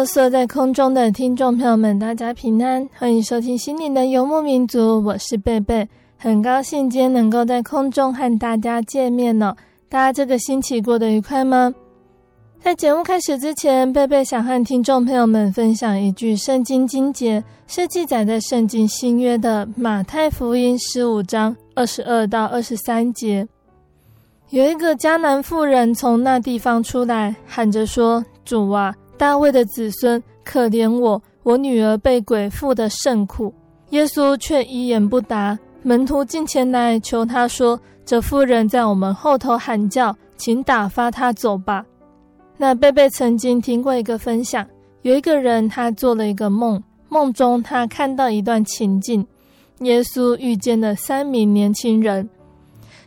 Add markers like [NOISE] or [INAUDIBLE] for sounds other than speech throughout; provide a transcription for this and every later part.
哈喽，所有在空中的听众朋友们，大家平安，欢迎收听心灵的游牧民族，我是贝贝，很高兴今天能够在空中和大家见面呢。大家这个星期过得愉快吗？在节目开始之前，贝贝想和听众朋友们分享一句圣经经节，是记载在圣经新约的马太福音十五章二十二到二十三节。有一个迦南妇人从那地方出来，喊着说：“主啊！”大卫的子孙，可怜我，我女儿被鬼附的甚苦。耶稣却一言不答。门徒进前来求他说：“这妇人在我们后头喊叫，请打发她走吧。”那贝贝曾经听过一个分享，有一个人他做了一个梦，梦中他看到一段情景：耶稣遇见了三名年轻人。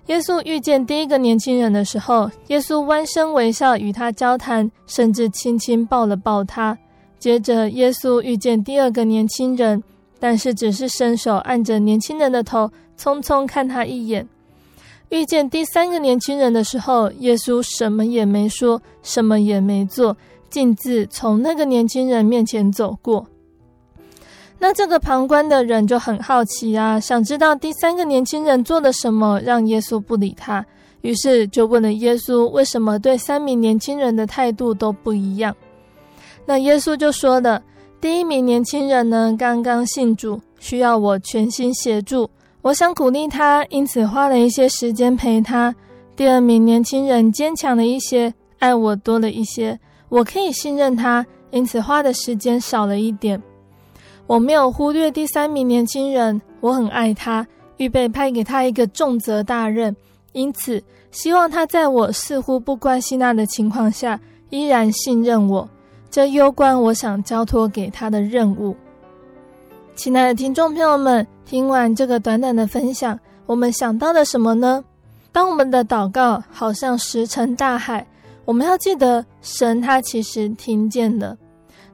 耶稣遇见第一个年轻人的时候，耶稣弯身微笑与他交谈，甚至轻轻抱了抱他。接着，耶稣遇见第二个年轻人，但是只是伸手按着年轻人的头，匆匆看他一眼。遇见第三个年轻人的时候，耶稣什么也没说，什么也没做，径自从那个年轻人面前走过。那这个旁观的人就很好奇啊，想知道第三个年轻人做了什么，让耶稣不理他。于是就问了耶稣，为什么对三名年轻人的态度都不一样？那耶稣就说了，第一名年轻人呢，刚刚信主，需要我全心协助，我想鼓励他，因此花了一些时间陪他。第二名年轻人坚强了一些，爱我多了一些，我可以信任他，因此花的时间少了一点。我没有忽略第三名年轻人，我很爱他，预备派给他一个重责大任，因此希望他在我似乎不关心他的情况下，依然信任我。这攸关我想交托给他的任务。亲爱的听众朋友们，听完这个短短的分享，我们想到了什么呢？当我们的祷告好像石沉大海，我们要记得，神他其实听见了。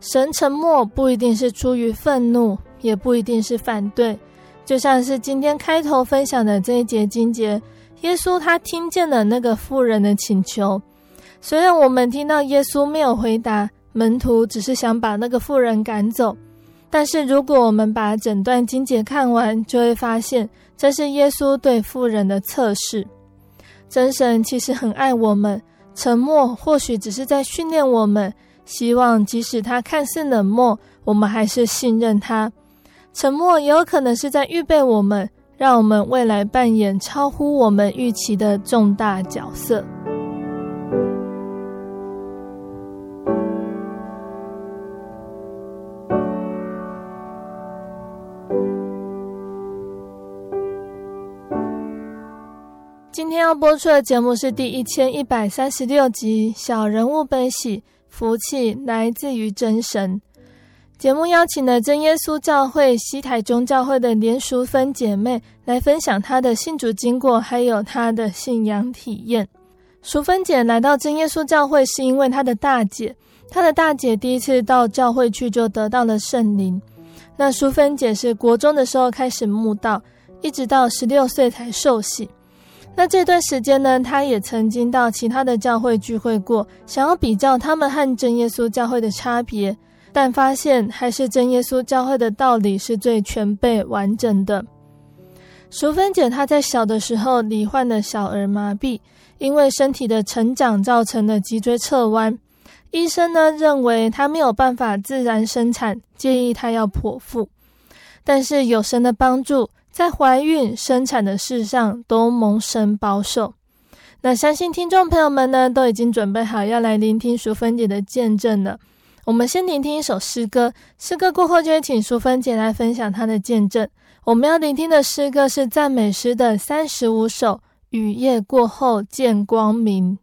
神沉默不一定是出于愤怒，也不一定是反对，就像是今天开头分享的这一节经节，耶稣他听见了那个妇人的请求。虽然我们听到耶稣没有回答，门徒只是想把那个妇人赶走，但是如果我们把整段经节看完，就会发现这是耶稣对妇人的测试。真神其实很爱我们，沉默或许只是在训练我们。希望即使他看似冷漠，我们还是信任他。沉默也有可能是在预备我们，让我们未来扮演超乎我们预期的重大角色。今天要播出的节目是第一千一百三十六集《小人物悲喜》。福气来自于真神。节目邀请了真耶稣教会西台中教会的连淑芬姐妹来分享她的信主经过，还有她的信仰体验。淑芬姐来到真耶稣教会，是因为她的大姐，她的大姐第一次到教会去就得到了圣灵。那淑芬姐是国中的时候开始慕道，一直到十六岁才受洗。那这段时间呢，他也曾经到其他的教会聚会过，想要比较他们和真耶稣教会的差别，但发现还是真耶稣教会的道理是最全备完整的。淑芬姐她在小的时候罹患了小儿麻痹，因为身体的成长造成了脊椎侧弯。医生呢认为她没有办法自然生产，建议她要剖腹。但是有神的帮助，在怀孕、生产的事上都蒙神保守。那相信听众朋友们呢都已经准备好要来聆听淑芬姐的见证了。我们先聆听一首诗歌，诗歌过后就会请淑芬姐来分享她的见证。我们要聆听的诗歌是赞美诗的三十五首，《雨夜过后见光明》。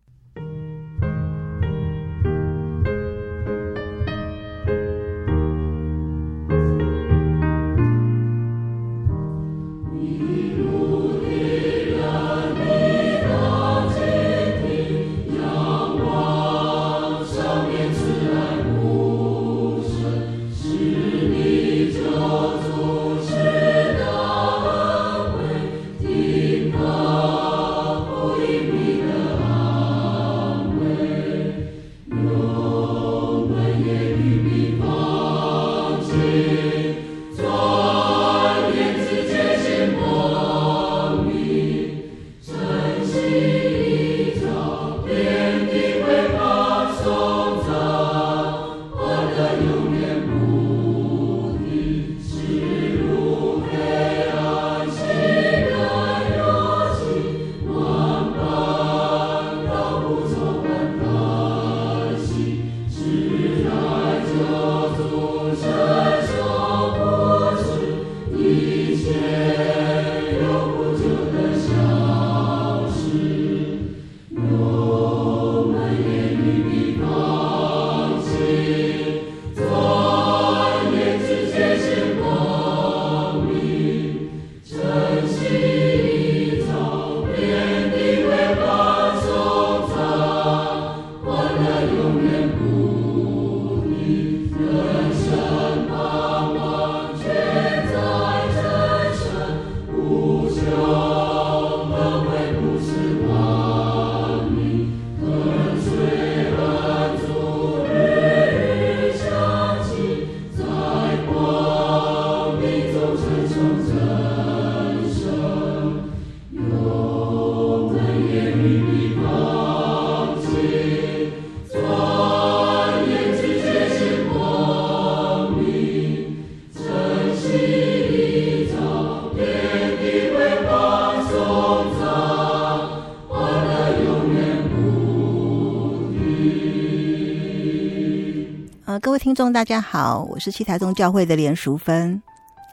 众大家好，我是七台宗教会的连淑芬。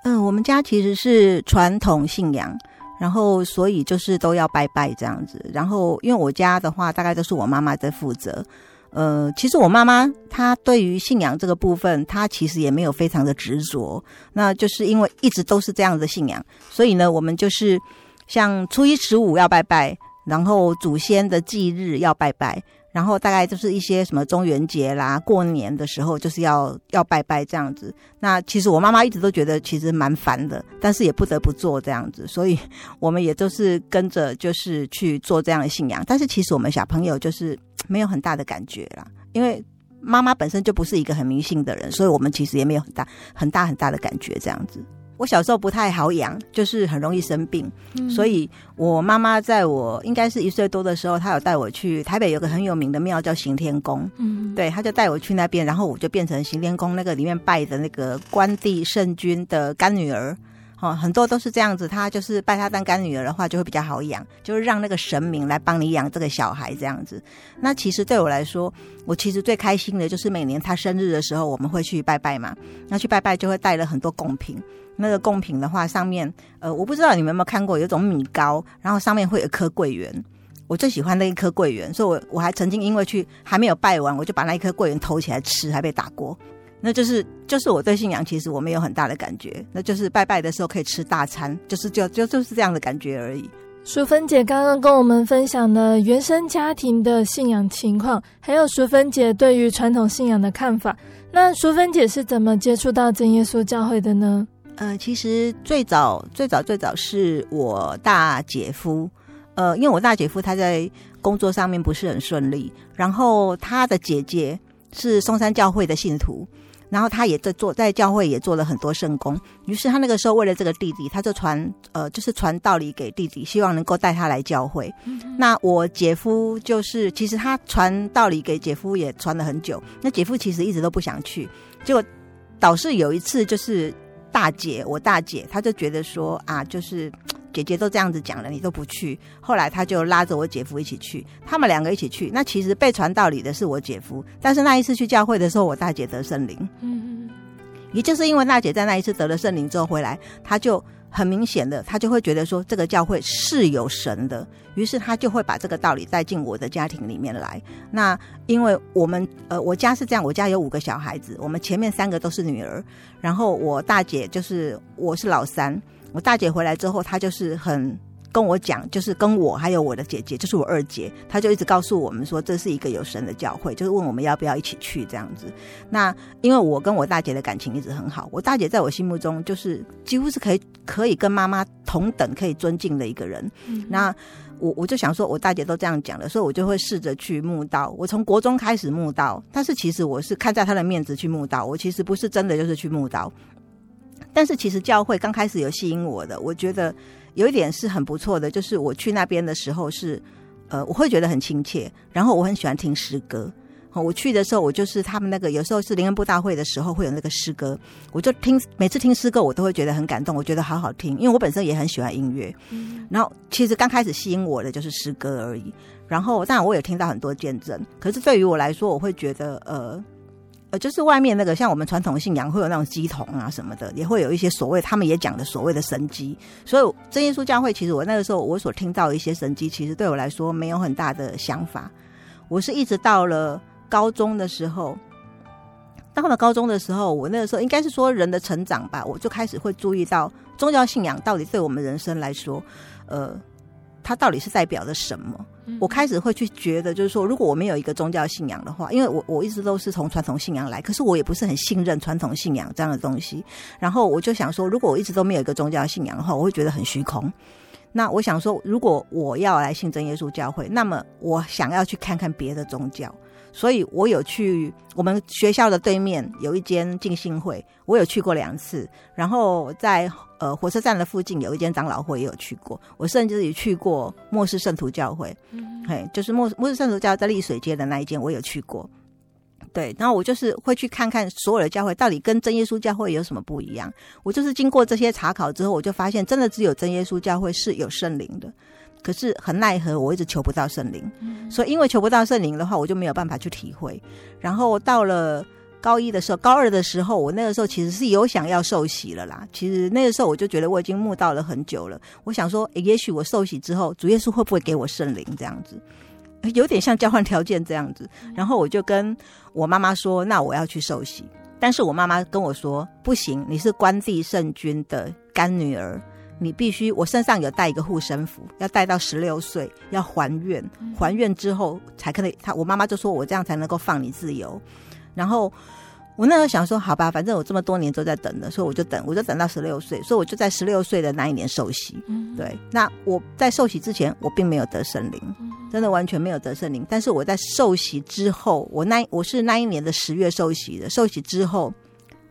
嗯，我们家其实是传统信仰，然后所以就是都要拜拜这样子。然后因为我家的话，大概都是我妈妈在负责。呃，其实我妈妈她对于信仰这个部分，她其实也没有非常的执着。那就是因为一直都是这样的信仰，所以呢，我们就是像初一十五要拜拜，然后祖先的忌日要拜拜。然后大概就是一些什么中元节啦、过年的时候，就是要要拜拜这样子。那其实我妈妈一直都觉得其实蛮烦的，但是也不得不做这样子，所以我们也都是跟着就是去做这样的信仰。但是其实我们小朋友就是没有很大的感觉啦，因为妈妈本身就不是一个很迷信的人，所以我们其实也没有很大很大很大的感觉这样子。我小时候不太好养，就是很容易生病，嗯、所以我妈妈在我应该是一岁多的时候，她有带我去台北有个很有名的庙叫行天宫，嗯，对，她就带我去那边，然后我就变成行天宫那个里面拜的那个关帝圣君的干女儿，哦，很多都是这样子，她就是拜她当干女儿的话就会比较好养，就是让那个神明来帮你养这个小孩这样子。那其实对我来说，我其实最开心的就是每年她生日的时候，我们会去拜拜嘛，那去拜拜就会带了很多贡品。那个贡品的话，上面呃，我不知道你们有没有看过，有一种米糕，然后上面会有一颗桂圆。我最喜欢那一颗桂圆，所以我我还曾经因为去还没有拜完，我就把那一颗桂圆偷起来吃，还被打过。那就是就是我对信仰其实我没有很大的感觉，那就是拜拜的时候可以吃大餐，就是就就就是这样的感觉而已。淑芬姐刚刚跟我们分享了原生家庭的信仰情况，还有淑芬姐对于传统信仰的看法。那淑芬姐是怎么接触到真耶稣教会的呢？呃，其实最早最早最早是我大姐夫，呃，因为我大姐夫他在工作上面不是很顺利，然后他的姐姐是松山教会的信徒。然后他也在做，在教会也做了很多圣工。于是他那个时候为了这个弟弟，他就传呃，就是传道理给弟弟，希望能够带他来教会。嗯、那我姐夫就是，其实他传道理给姐夫也传了很久。那姐夫其实一直都不想去，结果导致有一次就是大姐，我大姐，她就觉得说啊，就是。姐姐都这样子讲了，你都不去。后来她就拉着我姐夫一起去，他们两个一起去。那其实被传道理的是我姐夫，但是那一次去教会的时候，我大姐得圣灵。嗯嗯，也就是因为大姐在那一次得了圣灵之后回来，她就很明显的，他就会觉得说这个教会是有神的，于是他就会把这个道理带进我的家庭里面来。那因为我们呃，我家是这样，我家有五个小孩子，我们前面三个都是女儿，然后我大姐就是我是老三。我大姐回来之后，她就是很跟我讲，就是跟我还有我的姐姐，就是我二姐，她就一直告诉我们说，这是一个有神的教会，就是问我们要不要一起去这样子。那因为我跟我大姐的感情一直很好，我大姐在我心目中就是几乎是可以可以跟妈妈同等可以尊敬的一个人。嗯、那我我就想说，我大姐都这样讲了，所以我就会试着去慕道。我从国中开始慕道，但是其实我是看在她的面子去慕道，我其实不是真的就是去慕道。但是其实教会刚开始有吸引我的，我觉得有一点是很不错的，就是我去那边的时候是，呃，我会觉得很亲切，然后我很喜欢听诗歌。我去的时候，我就是他们那个有时候是灵恩布大会的时候会有那个诗歌，我就听每次听诗歌我都会觉得很感动，我觉得好好听，因为我本身也很喜欢音乐。然后其实刚开始吸引我的就是诗歌而已，然后当然我也听到很多见证，可是对于我来说，我会觉得呃。呃，就是外面那个，像我们传统信仰会有那种乩童啊什么的，也会有一些所谓他们也讲的所谓的神迹。所以真耶稣教会，其实我那个时候我所听到一些神迹，其实对我来说没有很大的想法。我是一直到了高中的时候，到了高中的时候，我那个时候应该是说人的成长吧，我就开始会注意到宗教信仰到底对我们人生来说，呃。它到底是代表着什么？我开始会去觉得，就是说，如果我没有一个宗教信仰的话，因为我我一直都是从传统信仰来，可是我也不是很信任传统信仰这样的东西。然后我就想说，如果我一直都没有一个宗教信仰的话，我会觉得很虚空。那我想说，如果我要来信真耶稣教会，那么我想要去看看别的宗教。所以我有去我们学校的对面有一间浸信会，我有去过两次。然后在呃火车站的附近有一间长老会也有去过。我甚至也去过末世圣徒教会，嗯，嘿，就是末末世圣徒教会在丽水街的那一间，我有去过。对，然后我就是会去看看所有的教会到底跟真耶稣教会有什么不一样。我就是经过这些查考之后，我就发现真的只有真耶稣教会是有圣灵的。可是很奈何，我一直求不到圣灵，嗯，所以因为求不到圣灵的话，我就没有办法去体会。然后到了高一的时候，高二的时候，我那个时候其实是有想要受洗了啦。其实那个时候我就觉得我已经慕道了很久了，我想说，也许我受洗之后，主耶稣会不会给我圣灵这样子？有点像交换条件这样子。然后我就跟我妈妈说，那我要去受洗。但是我妈妈跟我说，不行，你是关帝圣君的干女儿。你必须，我身上有带一个护身符，要带到十六岁，要还愿，还愿之后才可以。他我妈妈就说我这样才能够放你自由。然后我那时候想说，好吧，反正我这么多年都在等的，所以我就等，我就等到十六岁，所以我就在十六岁的那一年受洗。对，那我在受洗之前，我并没有得圣灵，真的完全没有得圣灵。但是我在受洗之后，我那我是那一年的十月受洗的，受洗之后，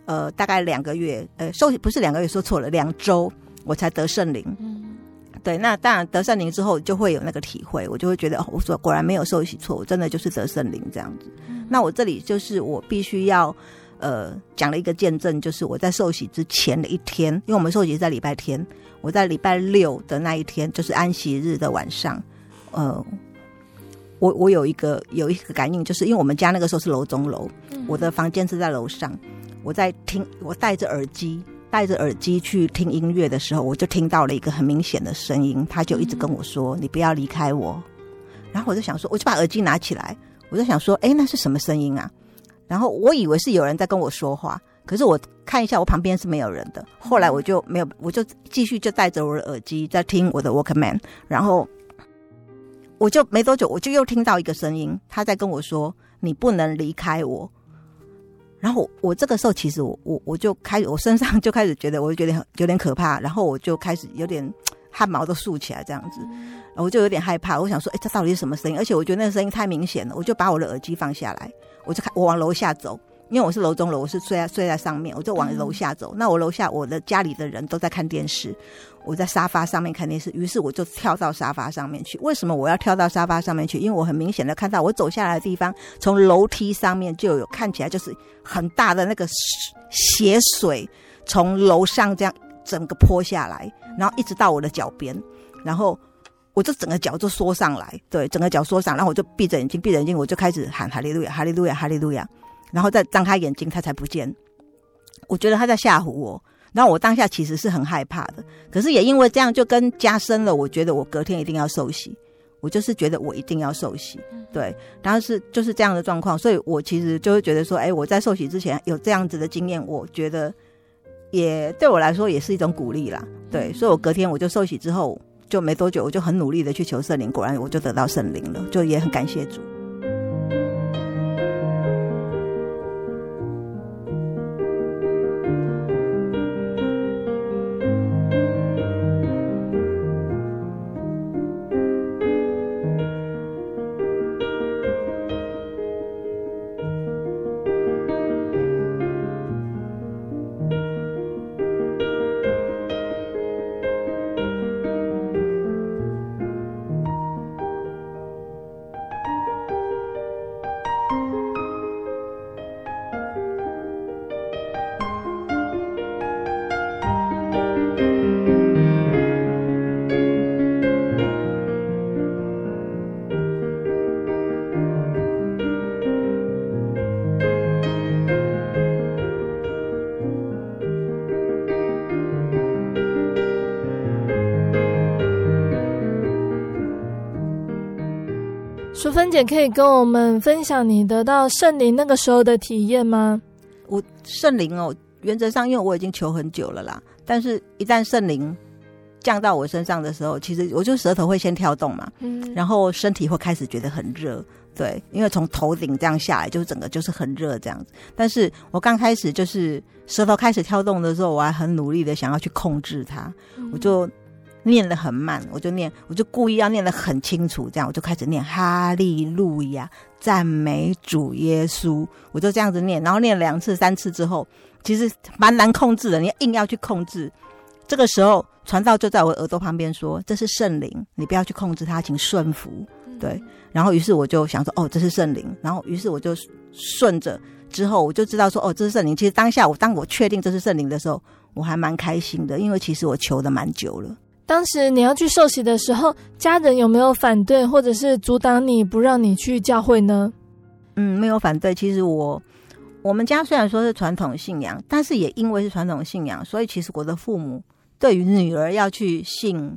呃，大概两个月，呃，受洗不是两个月，说错了，两周。我才得圣灵，嗯，对，那当然得圣灵之后就会有那个体会，我就会觉得，哦，我说果然没有受洗错，我真的就是得圣灵这样子。嗯。那我这里就是我必须要，呃，讲了一个见证，就是我在受洗之前的一天，因为我们受洗是在礼拜天，我在礼拜六的那一天，就是安息日的晚上，呃，我我有一个有一个感应，就是因为我们家那个时候是楼中楼，嗯，我的房间是在楼上，我在听，我戴着耳机。戴着耳机去听音乐的时候，我就听到了一个很明显的声音，他就一直跟我说：“你不要离开我。”然后我就想说，我就把耳机拿起来，我就想说：“哎，那是什么声音啊？”然后我以为是有人在跟我说话，可是我看一下，我旁边是没有人的。后来我就没有，我就继续就戴着我的耳机在听我的 Walkman，然后我就没多久，我就又听到一个声音，他在跟我说：“你不能离开我。”然后我这个时候其实我我我就开始我身上就开始觉得我就觉得有点可怕，然后我就开始有点 [TSK] 汗毛都竖起来这样子，我就有点害怕。我想说，哎，这到底是什么声音？而且我觉得那个声音太明显了，我就把我的耳机放下来，我就开我往楼下走。因为我是楼中楼，我是睡在睡在上面，我就往楼下走。嗯、那我楼下我的家里的人都在看电视，我在沙发上面看电视。于是我就跳到沙发上面去。为什么我要跳到沙发上面去？因为我很明显的看到我走下来的地方，从楼梯上面就有看起来就是很大的那个血水从楼上这样整个泼下来，然后一直到我的脚边，然后我就整个脚就缩上来，对，整个脚缩上，然后我就闭着眼睛，闭着眼睛我就开始喊哈利路亚，哈利路亚，哈利路亚。然后再张开眼睛，他才不见。我觉得他在吓唬我。然后我当下其实是很害怕的，可是也因为这样，就跟加深了。我觉得我隔天一定要受洗。我就是觉得我一定要受洗。对，然后是就是这样的状况，所以我其实就会觉得说，哎，我在受洗之前有这样子的经验，我觉得也对我来说也是一种鼓励啦。对，所以我隔天我就受洗之后，就没多久，我就很努力的去求圣灵，果然我就得到圣灵了，就也很感谢主。可以跟我们分享你得到圣灵那个时候的体验吗？我圣灵哦，原则上因为我已经求很久了啦，但是一旦圣灵降到我身上的时候，其实我就舌头会先跳动嘛，嗯，然后身体会开始觉得很热，对，因为从头顶这样下来，就整个就是很热这样子。但是我刚开始就是舌头开始跳动的时候，我还很努力的想要去控制它，嗯，我就。念得很慢，我就念，我就故意要念得很清楚，这样我就开始念哈利路亚，赞美主耶稣，我就这样子念，然后念两次、三次之后，其实蛮难控制的，你硬要去控制。这个时候，传道就在我耳朵旁边说：“这是圣灵，你不要去控制它，请顺服。”对，然后于是我就想说：“哦，这是圣灵。”然后于是我就顺着，之后我就知道说：“哦，这是圣灵。”其实当下我当我确定这是圣灵的时候，我还蛮开心的，因为其实我求的蛮久了。当时你要去受洗的时候，家人有没有反对或者是阻挡你不让你去教会呢？嗯，没有反对。其实我我们家虽然说是传统信仰，但是也因为是传统信仰，所以其实我的父母对于女儿要去信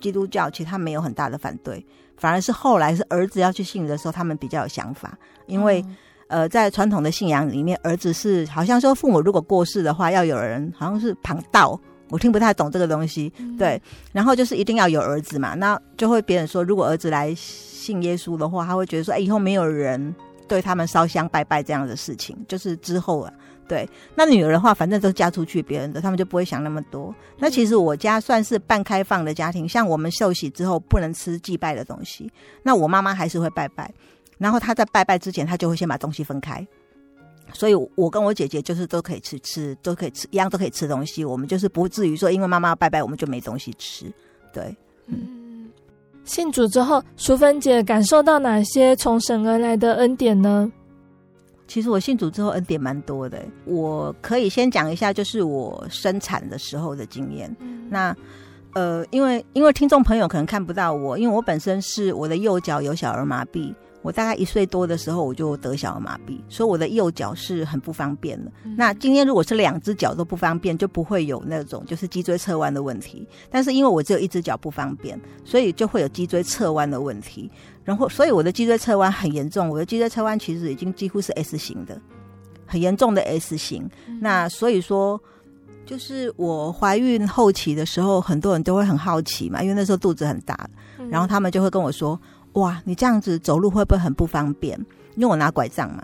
基督教，其实他没有很大的反对，反而是后来是儿子要去信的时候，他们比较有想法。因为、嗯、呃，在传统的信仰里面，儿子是好像说父母如果过世的话，要有人好像是旁道。我听不太懂这个东西，对，然后就是一定要有儿子嘛，那就会别人说，如果儿子来信耶稣的话，他会觉得说，哎，以后没有人对他们烧香拜拜这样的事情，就是之后啊，对，那女儿的话，反正都嫁出去别人的，他们就不会想那么多。那其实我家算是半开放的家庭，像我们受洗之后不能吃祭拜的东西，那我妈妈还是会拜拜，然后她在拜拜之前，她就会先把东西分开。所以，我跟我姐姐就是都可以吃吃，都可以吃，一样都可以吃东西。我们就是不至于说，因为妈妈拜拜，我们就没东西吃。对，嗯。信主之后，淑芬姐感受到哪些从神而来的恩典呢？其实我信主之后，恩典蛮多的。我可以先讲一下，就是我生产的时候的经验。嗯。那，呃，因为因为听众朋友可能看不到我，因为我本身是我的右脚有小儿麻痹。我大概一岁多的时候，我就得小儿麻痹，所以我的右脚是很不方便的。嗯、那今天如果是两只脚都不方便，就不会有那种就是脊椎侧弯的问题。但是因为我只有一只脚不方便，所以就会有脊椎侧弯的问题。然后，所以我的脊椎侧弯很严重。我的脊椎侧弯其实已经几乎是 S 型的，很严重的 S 型。嗯、那所以说，就是我怀孕后期的时候，很多人都会很好奇嘛，因为那时候肚子很大，然后他们就会跟我说。哇，你这样子走路会不会很不方便？因为我拿拐杖嘛。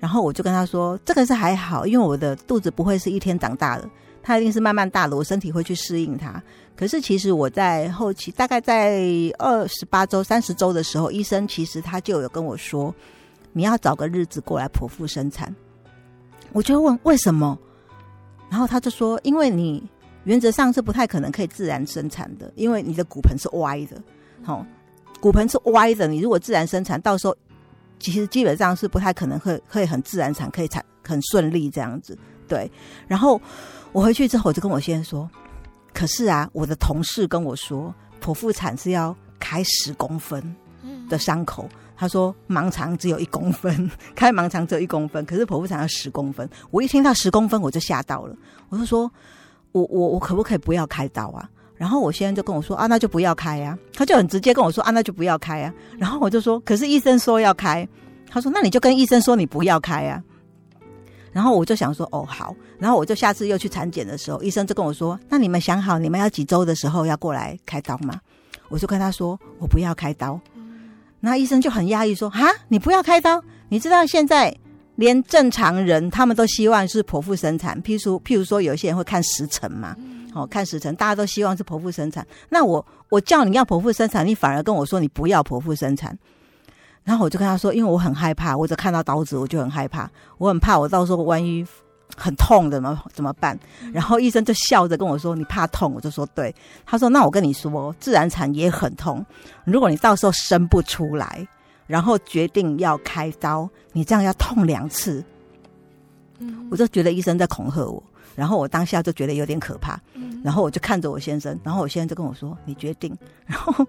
然后我就跟他说，这个是还好，因为我的肚子不会是一天长大的，它一定是慢慢大的，我身体会去适应它。可是其实我在后期，大概在二十八周、三十周的时候，医生其实他就有跟我说，你要找个日子过来剖腹生产。我就问为什么，然后他就说，因为你原则上是不太可能可以自然生产的，因为你的骨盆是歪的，好、骨盆是歪的，你如果自然生产，到时候其实基本上是不太可能会会很自然产，可以产很顺利这样子。对，然后我回去之后，我就跟我先生说。可是啊，我的同事跟我说，剖腹产是要开十公分的伤口。他说盲肠只有一公分，开盲肠只有一公分，可是剖腹产要十公分。我一听到十公分，我就吓到了。我就说，我我我可不可以不要开刀啊？然后我先生就跟我说啊，那就不要开呀。他就很直接跟我说啊，那就不要开啊。然后我就说，可是医生说要开。他说，那你就跟医生说你不要开啊。然后我就想说，哦，好。然后我就下次又去产检的时候，医生就跟我说：“那你们想好你们要几周的时候要过来开刀吗？”我就跟他说：“我不要开刀。”那医生就很压抑说：“哈，你不要开刀？你知道现在连正常人他们都希望是剖腹生产，譬如譬如说有些人会看时辰嘛，哦，看时辰，大家都希望是剖腹生产。那我我叫你要剖腹生产，你反而跟我说你不要剖腹生产。”然后我就跟他说，因为我很害怕，我只看到刀子我就很害怕，我很怕我到时候万一很痛怎么，怎么办？然后医生就笑着跟我说：“你怕痛？”我就说：“对。”他说：“那我跟你说，自然产也很痛，如果你到时候生不出来，然后决定要开刀，你这样要痛两次。”嗯，我就觉得医生在恐吓我。然后我当下就觉得有点可怕，然后我就看着我先生，然后我先生就跟我说：“你决定。[LAUGHS] ”然后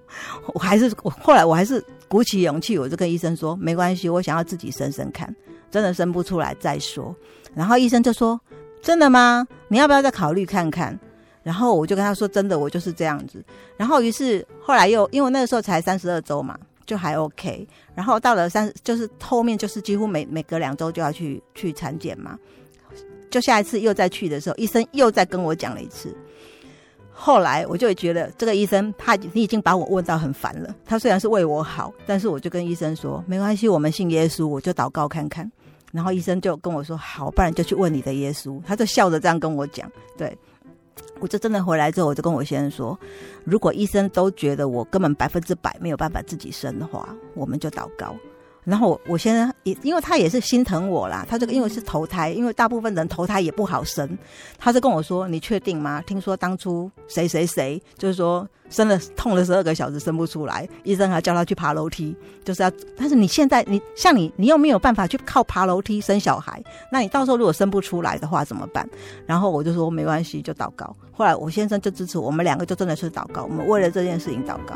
我还是我后来我还是鼓起勇气，我就跟医生说：“没关系，我想要自己生生看，真的生不出来再说。”然后医生就说：“真的吗？你要不要再考虑看看？”然后我就跟他说：“真的，我就是这样子。”然后于是后来又因为那个时候才三十二周嘛，就还 OK。然后到了三就是后面就是几乎每每隔两周就要去去产检嘛。就下一次又再去的时候，医生又再跟我讲了一次。后来我就觉得这个医生他你已经把我问到很烦了。他虽然是为我好，但是我就跟医生说没关系，我们信耶稣，我就祷告看看。然后医生就跟我说好，不然就去问你的耶稣。他就笑着这样跟我讲。对，我就真的回来之后，我就跟我先生说，如果医生都觉得我根本百分之百没有办法自己生的话，我们就祷告。然后我先生也，因为他也是心疼我啦，他这个因为是头胎，因为大部分人头胎也不好生，他就跟我说：“你确定吗？听说当初谁谁谁，就是说生了痛了十二个小时生不出来，医生还叫他去爬楼梯，就是要。但是你现在你像你，你又没有办法去靠爬楼梯生小孩，那你到时候如果生不出来的话怎么办？然后我就说没关系，就祷告。后来我先生就支持我们两个，就真的是祷告，我们为了这件事情祷告。”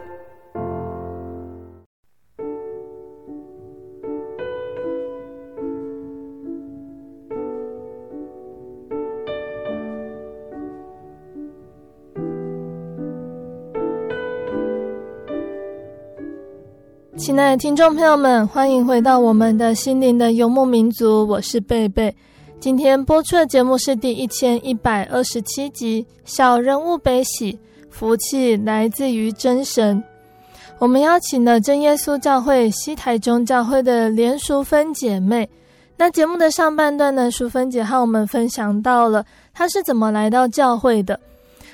亲爱的听众朋友们，欢迎回到我们的心灵的游牧民族，我是贝贝。今天播出的节目是第一千一百二十七集《小人物悲喜，福气来自于真神》。我们邀请了真耶稣教会西台中教会的连淑芬姐妹。那节目的上半段呢，淑芬姐和我们分享到了她是怎么来到教会的。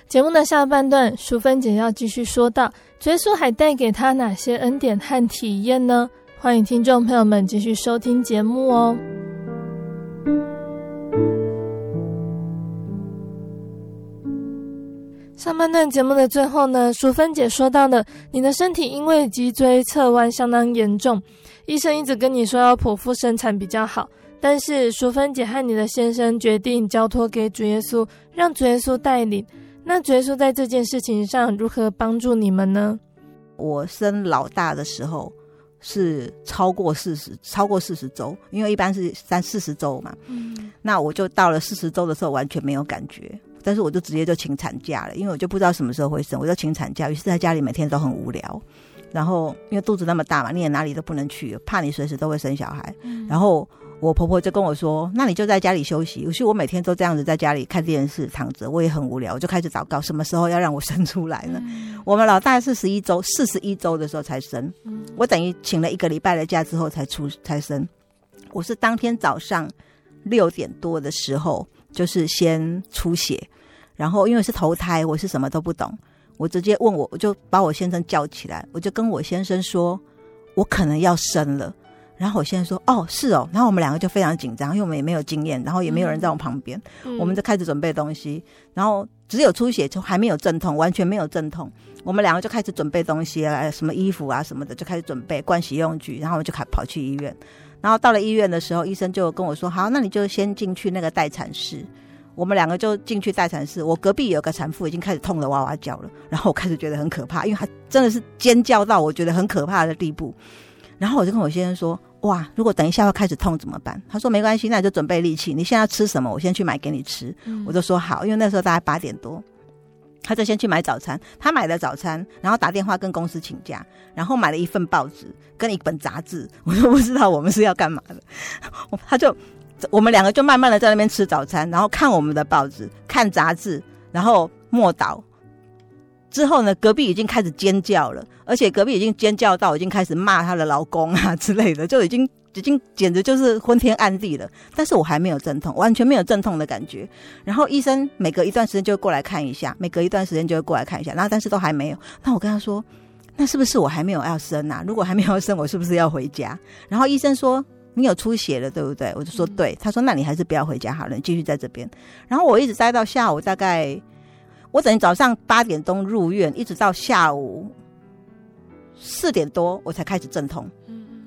节目的下半段，淑芬姐要继续说到，耶稣还带给他哪些恩典和体验呢？欢迎听众朋友们继续收听节目哦。上半段节目的最后呢，淑芬姐说到了，你的身体因为脊椎侧弯相当严重，医生一直跟你说要剖腹生产比较好，但是淑芬姐和你的先生决定交托给主耶稣，让主耶稣带领。那主耶稣在这件事情上如何帮助你们呢？我生老大的时候是超过四十，超过四十周，因为一般是三四十周嘛。嗯，那我就到了四十周的时候完全没有感觉。但是我就直接就请产假了，因为我就不知道什么时候会生，我就请产假。于是在家里每天都很无聊，然后因为肚子那么大嘛，你也哪里都不能去，怕你随时都会生小孩。嗯、然后我婆婆就跟我说：“那你就在家里休息。”于是我每天都这样子在家里看电视躺着，我也很无聊，我就开始祷告，什么时候要让我生出来呢？嗯、我们老大是十一周，四十一周的时候才生，我等于请了一个礼拜的假之后才出才生。我是当天早上六点多的时候，就是先出血。然后因为是头胎，我是什么都不懂，我直接问我，我就把我先生叫起来，我就跟我先生说，我可能要生了。然后我先生说，哦，是哦。然后我们两个就非常紧张，因为我们也没有经验，然后也没有人在我旁边，嗯、我们就开始准备东西。然后只有出血，就还没有阵痛，完全没有阵痛。我们两个就开始准备东西啊，什么衣服啊什么的，就开始准备盥洗用具。然后我们就开跑去医院。然后到了医院的时候，医生就跟我说，好，那你就先进去那个待产室。我们两个就进去待产室，我隔壁有个产妇已经开始痛得哇哇叫了，然后我开始觉得很可怕，因为她真的是尖叫到我觉得很可怕的地步。然后我就跟我先生说：“哇，如果等一下要开始痛怎么办？”他说：“没关系，那你就准备力气。你现在要吃什么？我先去买给你吃。嗯”我就说好，因为那时候大概八点多，他就先去买早餐。他买了早餐，然后打电话跟公司请假，然后买了一份报纸跟一本杂志。我都不知道我们是要干嘛的，[LAUGHS] 他就。我们两个就慢慢的在那边吃早餐，然后看我们的报纸、看杂志，然后默祷。之后呢，隔壁已经开始尖叫了，而且隔壁已经尖叫到已经开始骂她的老公啊之类的，就已经 [LAUGHS] 已经简直就是昏天暗地了。但是我还没有阵痛，完全没有阵痛的感觉。然后医生每隔一段时间就会过来看一下，每隔一段时间就会过来看一下，然后但是都还没有。那我跟他说，那是不是我还没有要生啊？如果还没有生，我是不是要回家？然后医生说。你有出血了，对不对？我就说对。他说：“那你还是不要回家好了，你继续在这边。”然后我一直待到下午，大概我等于早上八点钟入院，一直到下午四点多，我才开始阵痛。嗯嗯。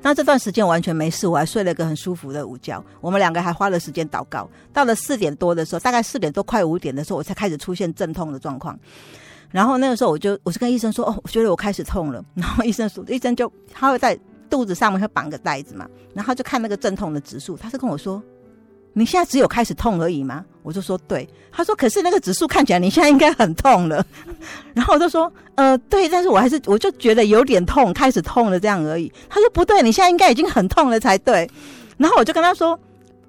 那这段时间完全没事，我还睡了个很舒服的午觉。我们两个还花了时间祷告。到了四点多的时候，大概四点多快五点的时候，我才开始出现阵痛的状况。然后那个时候，我就我是跟医生说：“哦，我觉得我开始痛了。”然后医生说：“医生就他会在。”肚子上面会绑个带子嘛，然后就看那个阵痛的指数，他是跟我说：“你现在只有开始痛而已吗？”我就说：“对。”他说：“可是那个指数看起来你现在应该很痛了。[LAUGHS] ”然后我就说：“呃，对，但是我还是我就觉得有点痛，开始痛了这样而已。”他说：“不对，你现在应该已经很痛了才对。”然后我就跟他说。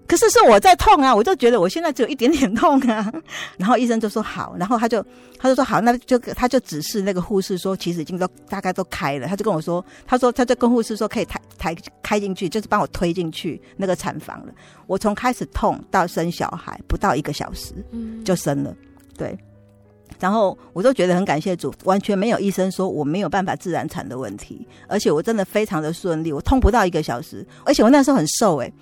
可是是我在痛啊，我就觉得我现在只有一点点痛啊，[LAUGHS] 然后医生就说好，然后他就他就说好，那就他就指示那个护士说，其实已经都大概都开了，他就跟我说，他说他就跟护士说可以抬抬开进去，就是帮我推进去那个产房了。我从开始痛到生小孩不到一个小时，嗯，就生了，对。然后我都觉得很感谢主，完全没有医生说我没有办法自然产的问题，而且我真的非常的顺利，我痛不到一个小时，而且我那时候很瘦诶。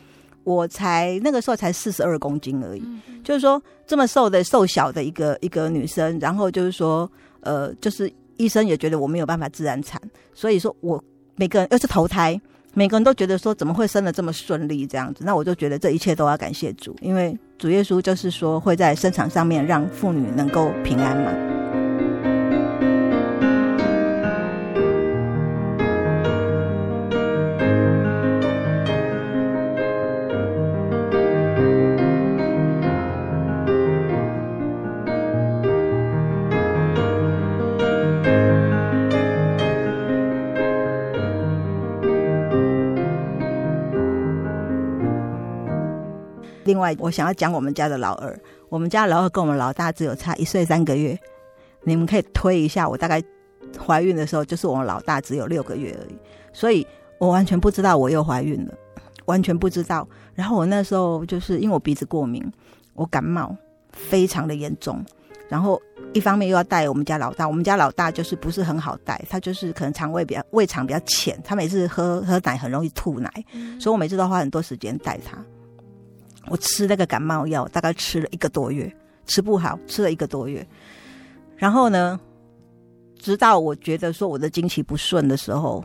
我才那个时候才四十二公斤而已，嗯、就是说这么瘦的瘦小的一个一个女生，然后就是说，呃，就是医生也觉得我没有办法自然产，所以说我每个人又是头胎，每个人都觉得说怎么会生得这么顺利这样子，那我就觉得这一切都要感谢主，因为主耶稣就是说会在生产上面让妇女能够平安嘛。另外，我想要讲我们家的老二。我们家老二跟我们老大只有差一岁三个月。你们可以推一下，我大概怀孕的时候，就是我们老大只有六个月而已。所以我完全不知道我又怀孕了。完全不知道。然后我那时候就是因为我鼻子过敏，我感冒非常的严重。然后一方面又要带我们家老大，我们家老大就是不是很好带，他就是可能肠胃比较胃肠比较浅，他每次喝喝奶很容易吐奶，所以我每次都花很多时间带他。我吃那个感冒药大概吃了一个多月，吃不好，吃了一个多月。然后呢，直到我觉得说我的经期不顺的时候，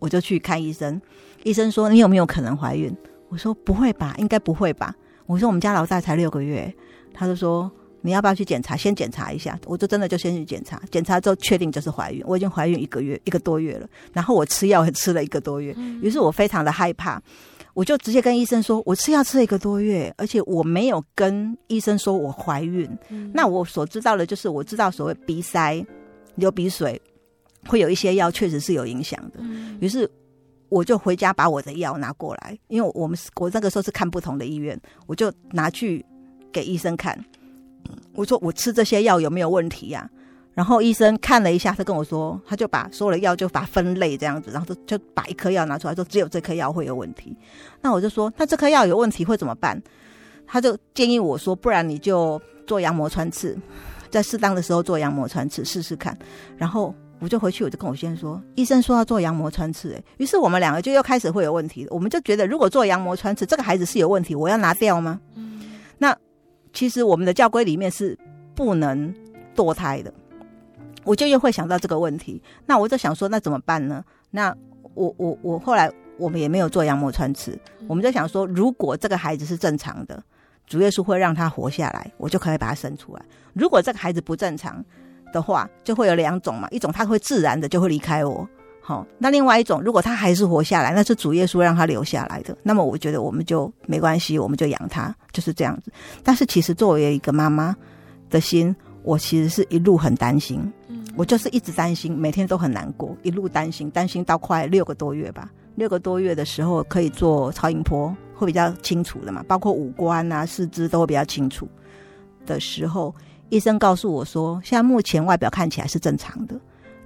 我就去看医生。医生说，你有没有可能怀孕？我说不会吧，应该不会吧。我说我们家老大才六个月，他就说。你要不要去检查？先检查一下，我就真的就先去检查。检查之后确定就是怀孕，我已经怀孕一个月一个多月了。然后我吃药也吃了一个多月，于是我非常的害怕，我就直接跟医生说，我吃药吃了一个多月，而且我没有跟医生说我怀孕。那我所知道的就是，我知道所谓鼻塞、流鼻水，会有一些药确实是有影响的。于是我就回家把我的药拿过来，因为我们我那个时候是看不同的医院，我就拿去给医生看。我说我吃这些药有没有问题呀、啊？然后医生看了一下，他跟我说，他就把所有的药就把分类这样子，然后就就把一颗药拿出来，说只有这颗药会有问题。那我就说，那这颗药有问题会怎么办？他就建议我说，不然你就做羊膜穿刺，在适当的时候做羊膜穿刺试试看。然后我就回去，我就跟我先生说，医生说要做羊膜穿刺，诶，于是我们两个就又开始会有问题。我们就觉得，如果做羊膜穿刺，这个孩子是有问题，我要拿掉吗？嗯、那。其实我们的教规里面是不能堕胎的，我就又会想到这个问题。那我就想说，那怎么办呢？那我我我后来我们也没有做羊膜穿刺，我们就想说，如果这个孩子是正常的，主耶稣会让他活下来，我就可以把他生出来。如果这个孩子不正常的话，就会有两种嘛，一种他会自然的就会离开我。好，那另外一种，如果他还是活下来，那是主耶稣让他留下来的。那么我觉得我们就没关系，我们就养他，就是这样子。但是其实作为一个妈妈的心，我其实是一路很担心，我就是一直担心，每天都很难过，一路担心，担心到快六个多月吧。六个多月的时候可以做超音波，会比较清楚的嘛，包括五官啊、四肢都会比较清楚的时候，医生告诉我说，现在目前外表看起来是正常的。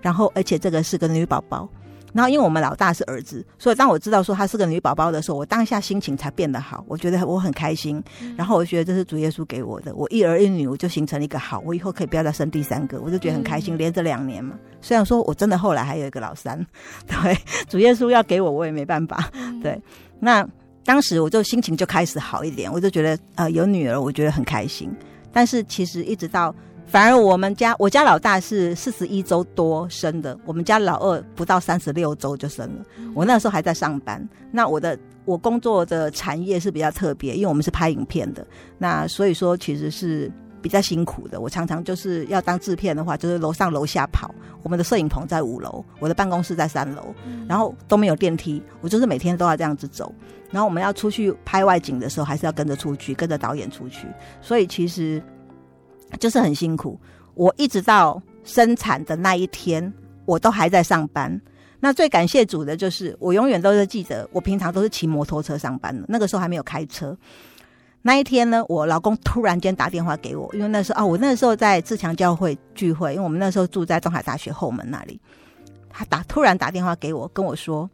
然后，而且这个是个女宝宝。然后，因为我们老大是儿子，所以当我知道说她是个女宝宝的时候，我当下心情才变得好。我觉得我很开心。然后，我觉得这是主耶稣给我的。我一儿一女，我就形成了一个好。我以后可以不要再生第三个，我就觉得很开心。连着两年嘛，虽然说我真的后来还有一个老三，[LAUGHS] 对，主耶稣要给我，我也没办法。对，那当时我就心情就开始好一点，我就觉得呃有女儿，我觉得很开心。但是其实一直到。反而我们家，我家老大是四十一周多生的，我们家老二不到三十六周就生了。我那时候还在上班，那我的我工作的产业是比较特别，因为我们是拍影片的，那所以说其实是比较辛苦的。我常常就是要当制片的话，就是楼上楼下跑。我们的摄影棚在五楼，我的办公室在三楼，然后都没有电梯，我就是每天都要这样子走。然后我们要出去拍外景的时候，还是要跟着出去，跟着导演出去。所以其实。就是很辛苦，我一直到生产的那一天，我都还在上班。那最感谢主的就是，我永远都是记得，我平常都是骑摩托车上班的，那个时候还没有开车。那一天呢，我老公突然间打电话给我，因为那时候啊，我那时候在自强教会聚会，因为我们那时候住在东海大学后门那里。他打突然打电话给我，跟我说，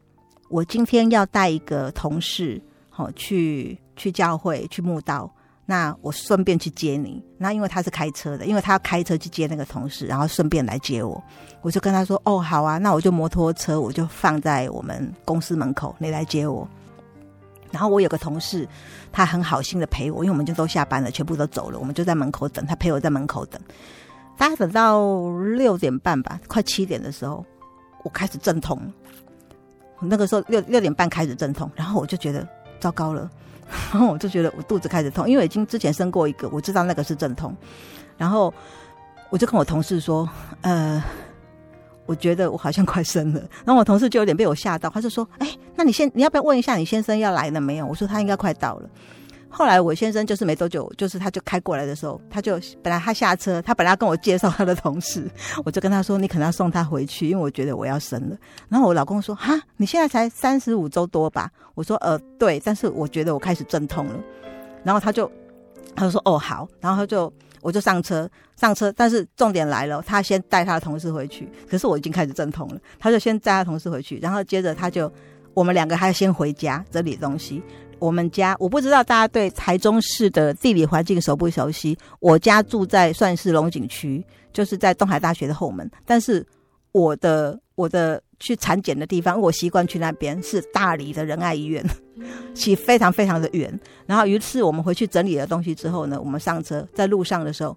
我今天要带一个同事，好去去教会去墓道。那我顺便去接你，那因为他是开车的，因为他要开车去接那个同事，然后顺便来接我，我就跟他说：“哦，好啊，那我就摩托车我就放在我们公司门口，你来接我。”然后我有个同事，他很好心的陪我，因为我们就都下班了，全部都走了，我们就在门口等，他陪我在门口等，大概等到六点半吧，快七点的时候，我开始阵痛，那个时候六六点半开始阵痛，然后我就觉得糟糕了。然后我就觉得我肚子开始痛，因为已经之前生过一个，我知道那个是阵痛。然后我就跟我同事说：“呃，我觉得我好像快生了。”然后我同事就有点被我吓到，他就说：“哎，那你先你要不要问一下你先生要来了没有？”我说：“他应该快到了。”后来我先生就是没多久，就是他就开过来的时候，他就本来他下车，他本来要跟我介绍他的同事，我就跟他说：“你可能要送他回去，因为我觉得我要生了。”然后我老公说：“哈，你现在才三十五周多吧？”我说：“呃，对，但是我觉得我开始阵痛了。”然后他就他就说：“哦，好。”然后他就我就上车上车，但是重点来了，他先带他的同事回去，可是我已经开始阵痛了，他就先带他同事回去，然后接着他就。我们两个还要先回家整理东西。我们家我不知道大家对台中市的地理环境熟不熟悉。我家住在算是龙井区，就是在东海大学的后门。但是我的我的去产检的地方，我习惯去那边是大里的仁爱医院，其非常非常的远。然后于是我们回去整理了东西之后呢，我们上车在路上的时候，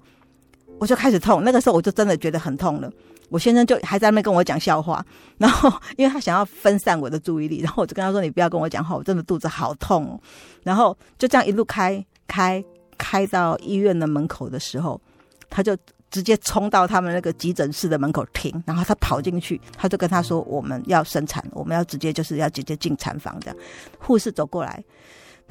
我就开始痛。那个时候我就真的觉得很痛了。我先生就还在那边跟我讲笑话，[LAUGHS] 然后因为他想要分散我的注意力，[LAUGHS] 然后我就跟他说：“你不要跟我讲话，我真的肚子好痛哦。”然后就这样一路开开开到医院的门口的时候，他就直接冲到他们那个急诊室的门口停，然后他跑进去，他就跟他说：“我们要生产，我们要直接就是要直接进产房这样。”护士走过来。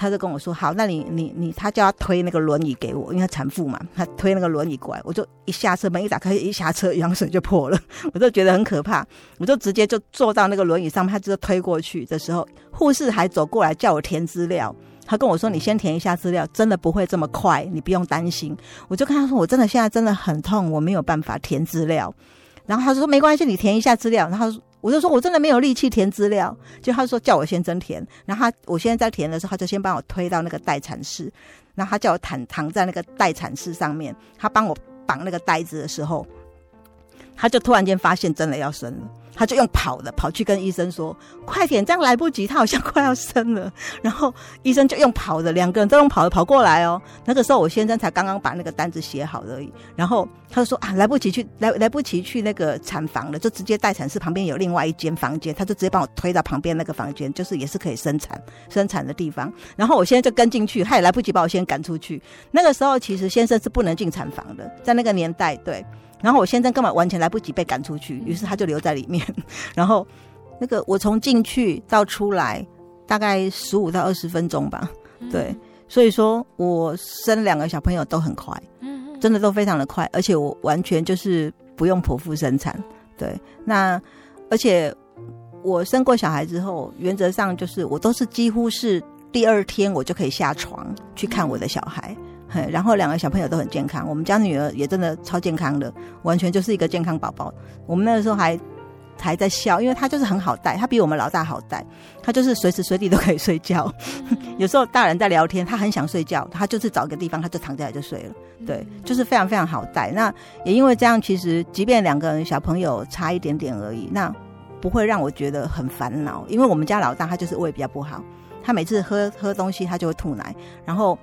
他就跟我说：“好，那你你你，他叫他推那个轮椅给我，因为他产妇嘛，他推那个轮椅过来，我就一下车门一打开，一下车羊水就破了，[LAUGHS] 我就觉得很可怕，我就直接就坐到那个轮椅上面，他就推过去的时候，护士还走过来叫我填资料，他跟我说：你先填一下资料，真的不会这么快，你不用担心。我就跟他说：我真的现在真的很痛，我没有办法填资料。然后他说：没关系，你填一下资料。然后他说。”我就说，我真的没有力气填资料，就他说叫我先真填，然后他我现在在填的时候，他就先帮我推到那个待产室，然后他叫我躺躺在那个待产室上面，他帮我绑那个袋子的时候，他就突然间发现真的要生了。他就用跑的跑去跟医生说：“快点，这样来不及，他好像快要生了。[LAUGHS] ”然后医生就用跑的，两个人都用跑的跑过来哦。那个时候我先生才刚刚把那个单子写好而已。然后他就说：“啊，来不及去，来来不及去那个产房了，就直接待产室旁边有另外一间房间，他就直接帮我推到旁边那个房间，就是也是可以生产生产的地方。然后我现在就跟进去，他也来不及把我先赶出去。那个时候其实先生是不能进产房的，在那个年代，对。”然后我先生根本完全来不及被赶出去，于是他就留在里面。[LAUGHS] 然后那个我从进去到出来大概十五到二十分钟吧，对。所以说我生两个小朋友都很快，真的都非常的快，而且我完全就是不用剖腹生产。对，那而且我生过小孩之后，原则上就是我都是几乎是第二天我就可以下床去看我的小孩。然后两个小朋友都很健康，我们家女儿也真的超健康的，完全就是一个健康宝宝。我们那个时候还还在笑，因为她就是很好带，她比我们老大好带，她就是随时随地都可以睡觉。[LAUGHS] 有时候大人在聊天，她很想睡觉，她就是找个地方，她就躺下来就睡了。对，就是非常非常好带。那也因为这样，其实即便两个人小朋友差一点点而已，那不会让我觉得很烦恼，因为我们家老大他就是胃比较不好，他每次喝喝东西他就会吐奶，然后。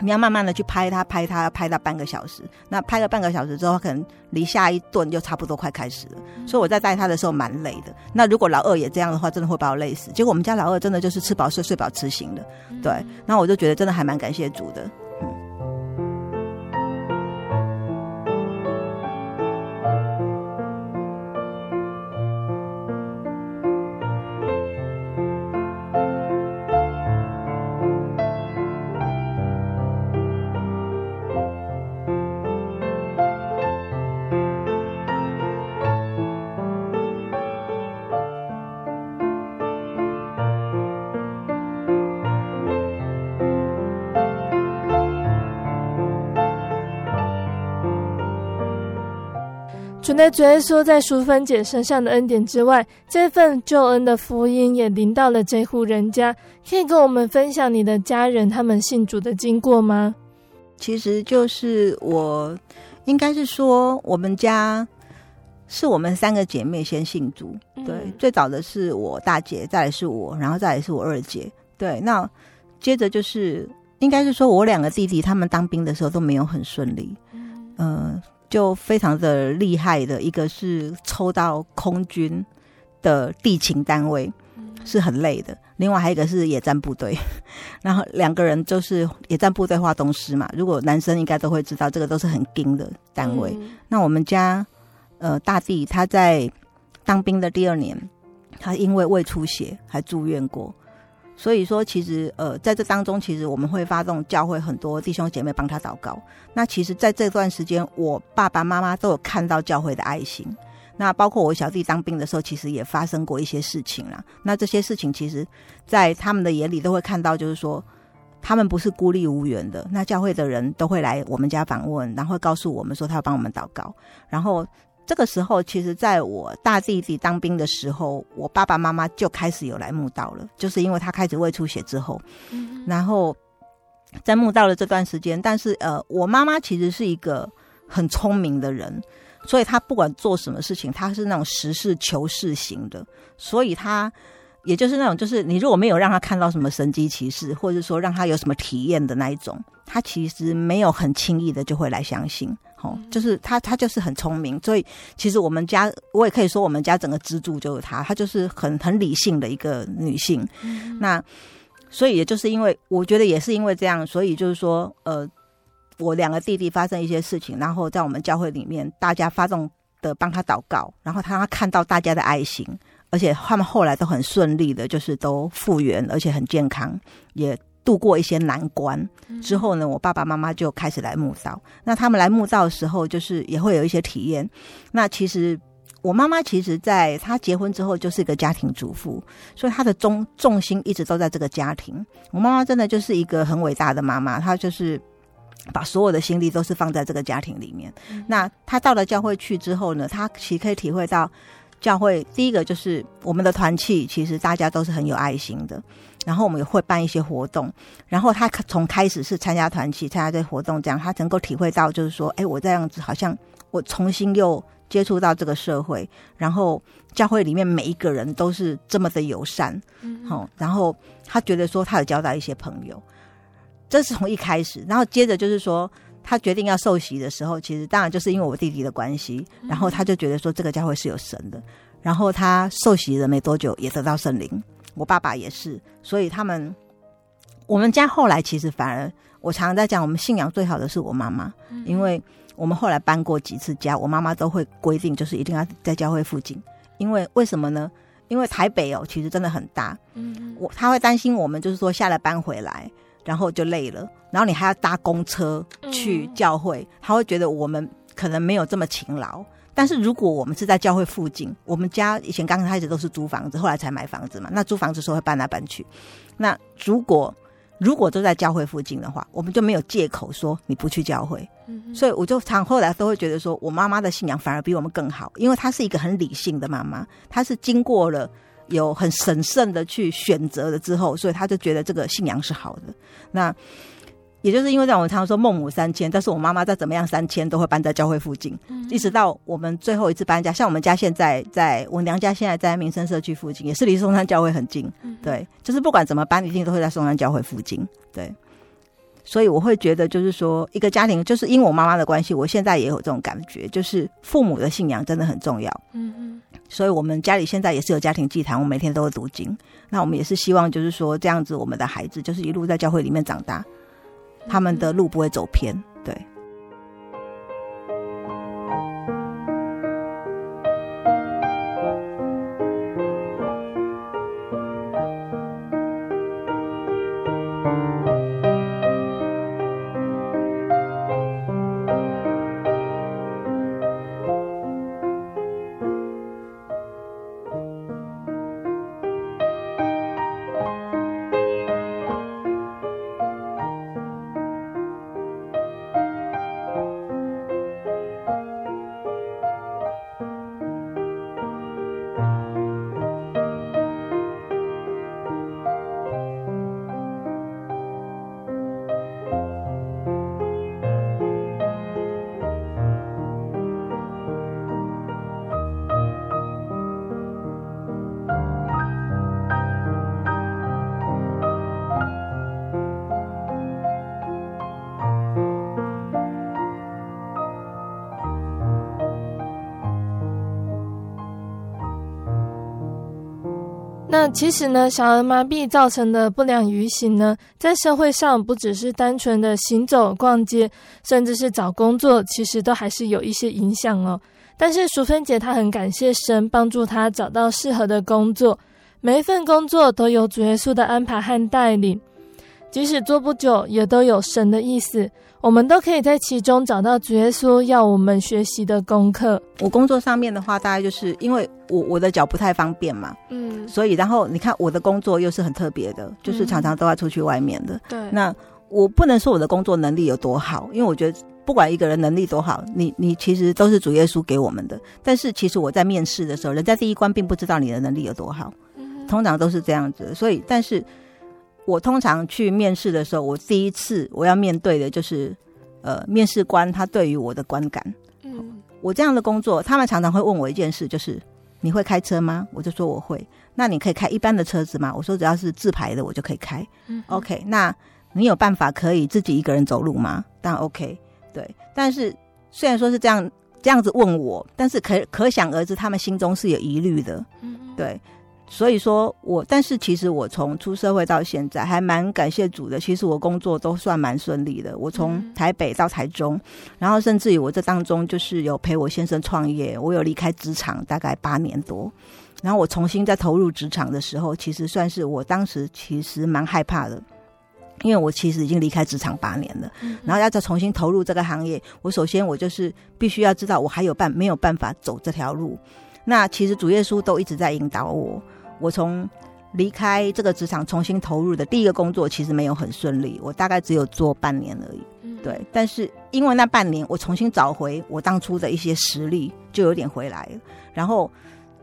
你要慢慢的去拍它，拍它，拍到半个小时。那拍了半个小时之后，可能离下一顿就差不多快开始了。所以我在带他的时候蛮累的。那如果老二也这样的话，真的会把我累死。结果我们家老二真的就是吃饱睡，睡饱吃行的。对，那我就觉得真的还蛮感谢主的。除了主耶稣在淑芬姐身上的恩典之外，这份救恩的福音也临到了这户人家。可以跟我们分享你的家人他们信主的经过吗？其实就是我，应该是说我们家是我们三个姐妹先信主。对，嗯、最早的是我大姐，再来是我，然后再来是我二姐。对，那接着就是应该是说我两个弟弟他们当兵的时候都没有很顺利。嗯。呃就非常的厉害的，一个是抽到空军的地勤单位，是很累的；另外还有一个是野战部队，[LAUGHS] 然后两个人就是野战部队化东师嘛。如果男生应该都会知道，这个都是很硬的单位。嗯、那我们家呃大弟他在当兵的第二年，他因为胃出血还住院过。所以说，其实呃，在这当中，其实我们会发动教会很多弟兄姐妹帮他祷告。那其实，在这段时间，我爸爸妈妈都有看到教会的爱心。那包括我小弟当兵的时候，其实也发生过一些事情啦。那这些事情，其实，在他们的眼里都会看到，就是说，他们不是孤立无援的。那教会的人都会来我们家访问，然后告诉我们说，他要帮我们祷告。然后这个时候，其实在我大弟弟当兵的时候，我爸爸妈妈就开始有来墓道了，就是因为他开始胃出血之后，嗯、然后在墓道的这段时间，但是呃，我妈妈其实是一个很聪明的人，所以她不管做什么事情，她是那种实事求是型的，所以她也就是那种，就是你如果没有让他看到什么神机骑士，或者说让他有什么体验的那一种，他其实没有很轻易的就会来相信。哦，就是他他就是很聪明，所以其实我们家，我也可以说我们家整个支柱就是他，他就是很很理性的一个女性。嗯、那所以也就是因为，我觉得也是因为这样，所以就是说，呃，我两个弟弟发生一些事情，然后在我们教会里面，大家发动的帮他祷告，然后他看到大家的爱心，而且他们后来都很顺利的，就是都复原，而且很健康，也。度过一些难关之后呢，我爸爸妈妈就开始来墓道。那他们来墓道的时候，就是也会有一些体验。那其实我妈妈其实在她结婚之后就是一个家庭主妇，所以她的重重心一直都在这个家庭。我妈妈真的就是一个很伟大的妈妈，她就是把所有的心力都是放在这个家庭里面。那她到了教会去之后呢，她其实可以体会到教会第一个就是我们的团契，其实大家都是很有爱心的。然后我们也会办一些活动，然后他从开始是参加团契、参加这些活动，这样他能够体会到，就是说，哎，我这样子好像我重新又接触到这个社会，然后教会里面每一个人都是这么的友善，嗯，好，然后他觉得说他有交到一些朋友，这是从一开始，然后接着就是说他决定要受洗的时候，其实当然就是因为我弟弟的关系，然后他就觉得说这个教会是有神的，然后他受洗了没多久也得到圣灵。我爸爸也是，所以他们，我们家后来其实反而，我常常在讲，我们信仰最好的是我妈妈，嗯、因为我们后来搬过几次家，我妈妈都会规定，就是一定要在教会附近，因为为什么呢？因为台北哦，其实真的很大，嗯，我他会担心我们，就是说下了班回来，然后就累了，然后你还要搭公车去教会，他会觉得我们可能没有这么勤劳。但是如果我们是在教会附近，我们家以前刚开始都是租房子，后来才买房子嘛。那租房子时候会搬来搬去。那如果如果都在教会附近的话，我们就没有借口说你不去教会。嗯，所以我就常后来都会觉得说，我妈妈的信仰反而比我们更好，因为她是一个很理性的妈妈，她是经过了有很审慎的去选择了之后，所以她就觉得这个信仰是好的。那。也就是因为这样，我们常常说孟母三迁，但是我妈妈再怎么样三迁都会搬在教会附近，嗯、一直到我们最后一次搬家。像我们家现在在我娘家，现在在民生社区附近，也是离松山教会很近。嗯、对，就是不管怎么搬，一定都会在松山教会附近。对，所以我会觉得，就是说一个家庭，就是因为我妈妈的关系，我现在也有这种感觉，就是父母的信仰真的很重要。嗯嗯，所以我们家里现在也是有家庭祭坛，我每天都会读经。那我们也是希望，就是说这样子，我们的孩子就是一路在教会里面长大。他们的路不会走偏，对。其实呢，小儿麻痹造成的不良于行呢，在社会上不只是单纯的行走、逛街，甚至是找工作，其实都还是有一些影响哦。但是淑芬姐她很感谢神帮助她找到适合的工作，每一份工作都有主耶稣的安排和带领，即使做不久，也都有神的意思。我们都可以在其中找到主耶稣要我们学习的功课。我工作上面的话，大概就是因为我我的脚不太方便嘛，嗯，所以然后你看我的工作又是很特别的，就是常常都要出去外面的。对，那我不能说我的工作能力有多好，因为我觉得不管一个人能力多好，你你其实都是主耶稣给我们的。但是其实我在面试的时候，人家第一关并不知道你的能力有多好，通常都是这样子。所以，但是我通常去面试的时候，我第一次我要面对的就是呃，面试官他对于我的观感。嗯，我这样的工作，他们常常会问我一件事，就是你会开车吗？我就说我会。那你可以开一般的车子吗？我说只要是自排的，我就可以开。嗯，OK。那你有办法可以自己一个人走路吗？当然 OK。对，但是虽然说是这样这样子问我，但是可可想而知，他们心中是有疑虑的。嗯，对。所以说我，但是其实我从出社会到现在，还蛮感谢主的。其实我工作都算蛮顺利的。我从台北到台中，然后甚至于我这当中就是有陪我先生创业，我有离开职场大概八年多，然后我重新再投入职场的时候，其实算是我当时其实蛮害怕的，因为我其实已经离开职场八年了，然后要再重新投入这个行业，我首先我就是必须要知道我还有办没有办法走这条路。那其实主耶稣都一直在引导我。我从离开这个职场，重新投入的第一个工作，其实没有很顺利，我大概只有做半年而已。对，但是因为那半年，我重新找回我当初的一些实力，就有点回来了。然后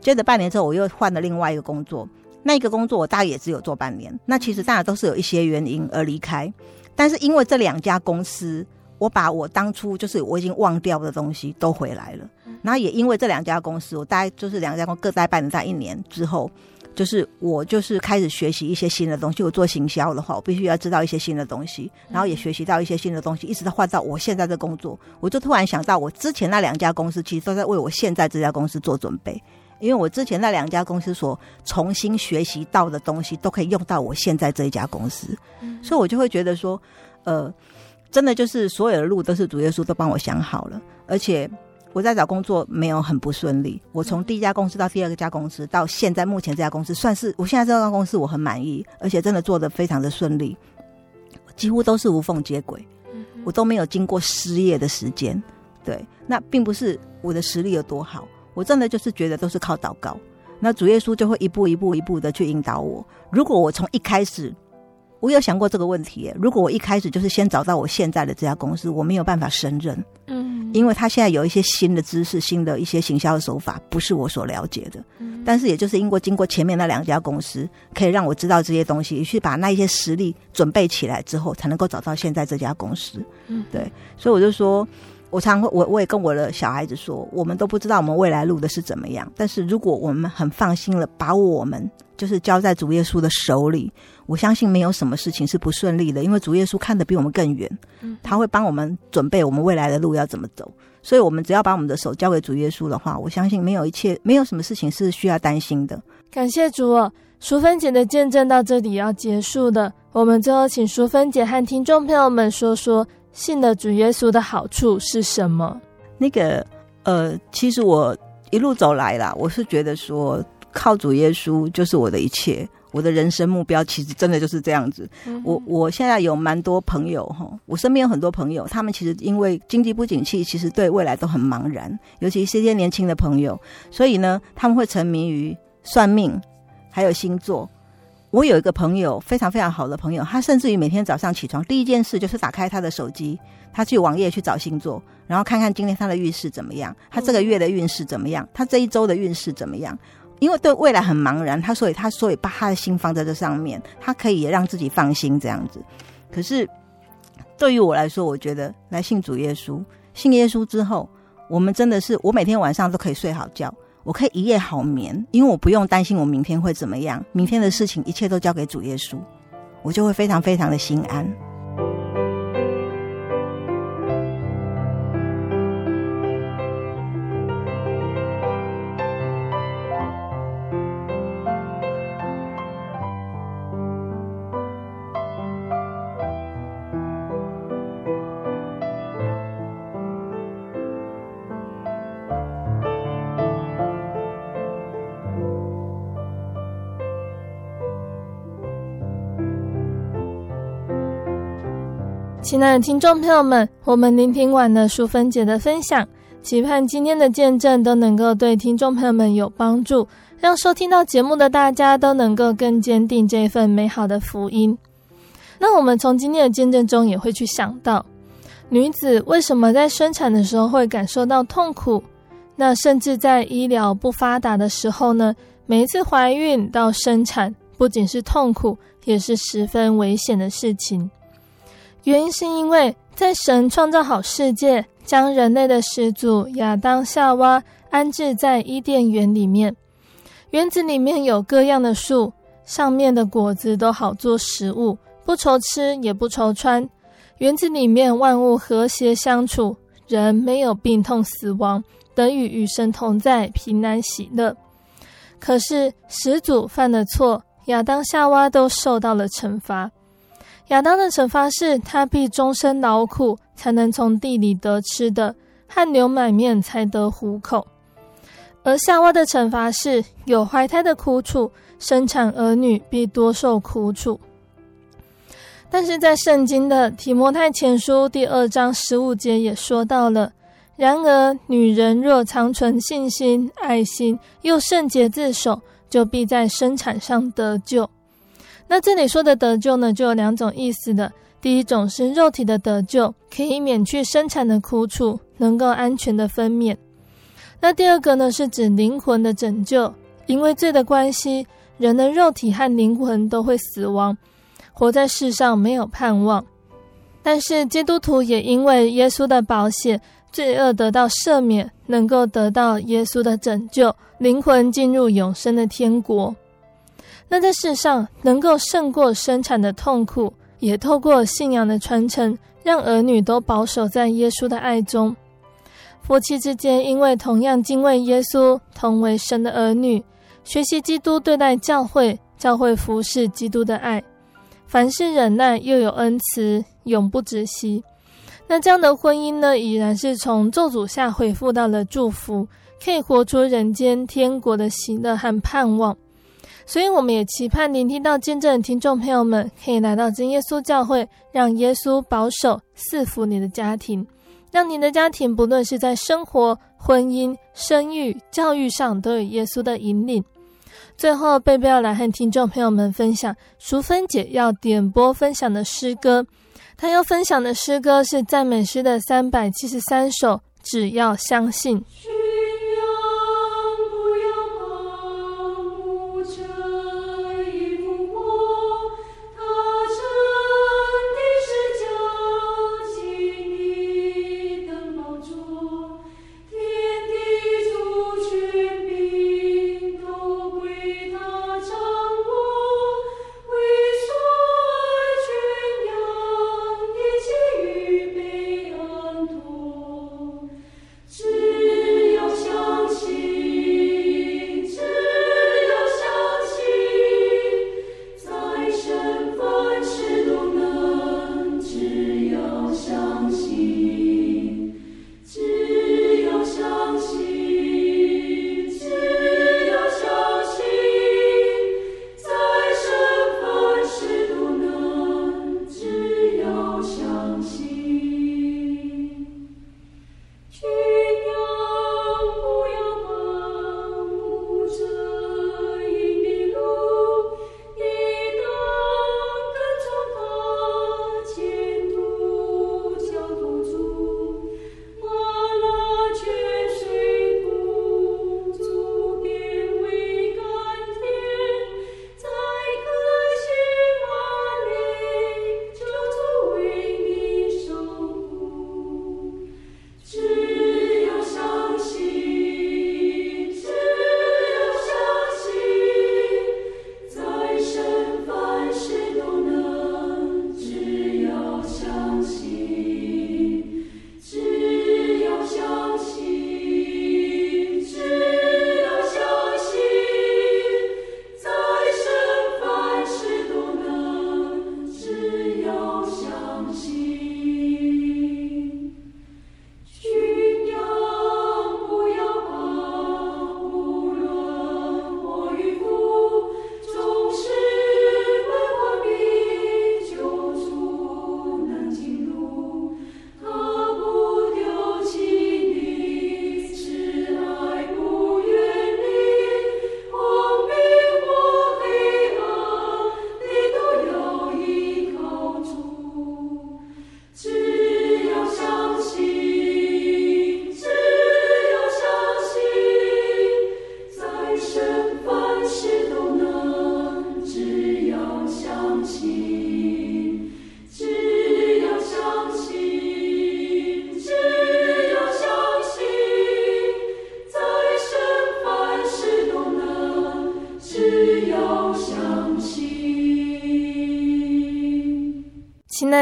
接着半年之后，我又换了另外一个工作，那一个工作我大概也只有做半年。那其实大家都是有一些原因而离开，但是因为这两家公司，我把我当初就是我已经忘掉的东西都回来了。然后也因为这两家公司，我大概就是两家公司各待半年，在一年之后。就是我就是开始学习一些新的东西。我做行销的话，我必须要知道一些新的东西，然后也学习到一些新的东西，一直到换到我现在的工作。我就突然想到，我之前那两家公司其实都在为我现在这家公司做准备，因为我之前那两家公司所重新学习到的东西，都可以用到我现在这一家公司。所以我就会觉得说，呃，真的就是所有的路都是主耶稣都帮我想好了，而且。我在找工作没有很不顺利，我从第一家公司到第二个家公司，到现在目前这家公司，算是我现在这家公司我很满意，而且真的做得非常的顺利，几乎都是无缝接轨，我都没有经过失业的时间。对，那并不是我的实力有多好，我真的就是觉得都是靠祷告，那主耶稣就会一步一步一步的去引导我。如果我从一开始，我有想过这个问题，如果我一开始就是先找到我现在的这家公司，我没有办法胜任，嗯，因为他现在有一些新的知识、新的一些行销的手法，不是我所了解的。嗯，但是也就是因为经过前面那两家公司，可以让我知道这些东西，去把那一些实力准备起来之后，才能够找到现在这家公司。嗯，对，所以我就说。我常会，我我也跟我的小孩子说，我们都不知道我们未来路的是怎么样。但是如果我们很放心了，把我们就是交在主耶稣的手里，我相信没有什么事情是不顺利的，因为主耶稣看得比我们更远，他会帮我们准备我们未来的路要怎么走。所以，我们只要把我们的手交给主耶稣的话，我相信没有一切，没有什么事情是需要担心的。感谢主哦，淑芬姐的见证到这里要结束的，我们最后请淑芬姐和听众朋友们说说。信的主耶稣的好处是什么？那个呃，其实我一路走来啦，我是觉得说靠主耶稣就是我的一切，我的人生目标其实真的就是这样子。嗯、我我现在有蛮多朋友哈，我身边有很多朋友，他们其实因为经济不景气，其实对未来都很茫然，尤其是一些年轻的朋友，所以呢，他们会沉迷于算命，还有星座。我有一个朋友，非常非常好的朋友，他甚至于每天早上起床第一件事就是打开他的手机，他去网页去找星座，然后看看今天他的运势怎么样，他这个月的运势怎么样，他这一周的运势怎么样。因为对未来很茫然，他所以他所以把他的心放在这上面，他可以也让自己放心这样子。可是对于我来说，我觉得来信主耶稣，信耶稣之后，我们真的是我每天晚上都可以睡好觉。我可以一夜好眠，因为我不用担心我明天会怎么样，明天的事情一切都交给主耶稣，我就会非常非常的心安。亲爱的听众朋友们，我们聆听完了淑芬姐的分享，期盼今天的见证都能够对听众朋友们有帮助，让收听到节目的大家都能够更坚定这份美好的福音。那我们从今天的见证中也会去想到，女子为什么在生产的时候会感受到痛苦？那甚至在医疗不发达的时候呢，每一次怀孕到生产，不仅是痛苦，也是十分危险的事情。原因是因为在神创造好世界，将人类的始祖亚当夏娃安置在伊甸园里面，园子里面有各样的树，上面的果子都好做食物，不愁吃也不愁穿。园子里面万物和谐相处，人没有病痛死亡，得与与神同在，平安喜乐。可是始祖犯了错，亚当夏娃都受到了惩罚。亚当的惩罚是他必终身劳苦，才能从地里得吃的，汗流满面才得糊口；而夏娃的惩罚是有怀胎的苦楚，生产儿女必多受苦楚。但是在圣经的提摩太前书第二章十五节也说到了：然而女人若长存信心、爱心，又圣洁自守，就必在生产上得救。那这里说的得救呢，就有两种意思的。第一种是肉体的得救，可以免去生产的苦楚，能够安全的分娩。那第二个呢，是指灵魂的拯救，因为罪的关系，人的肉体和灵魂都会死亡，活在世上没有盼望。但是基督徒也因为耶稣的保险，罪恶得到赦免，能够得到耶稣的拯救，灵魂进入永生的天国。那在世上能够胜过生产的痛苦，也透过信仰的传承，让儿女都保守在耶稣的爱中。夫妻之间因为同样敬畏耶稣，同为神的儿女，学习基督对待教会，教会服侍基督的爱，凡事忍耐，又有恩慈，永不止息。那这样的婚姻呢，已然是从咒诅下恢复到了祝福，可以活出人间天国的喜乐和盼望。所以，我们也期盼聆听到见证的听众朋友们，可以来到真耶稣教会，让耶稣保守赐福你的家庭，让你的家庭不论是在生活、婚姻、生育、教育上，都有耶稣的引领。最后，贝贝要来和听众朋友们分享淑芬姐要点播分享的诗歌，她要分享的诗歌是赞美诗的三百七十三首，只要相信。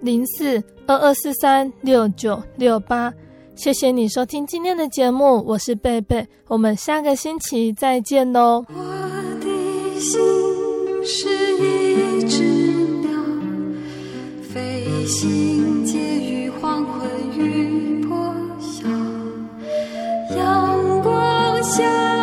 零四二二四三六九六八。谢谢你收听今天的节目，我是贝贝，我们下个星期再见喽。我的心是一只鸟，飞行介于黄昏与破晓，阳光下。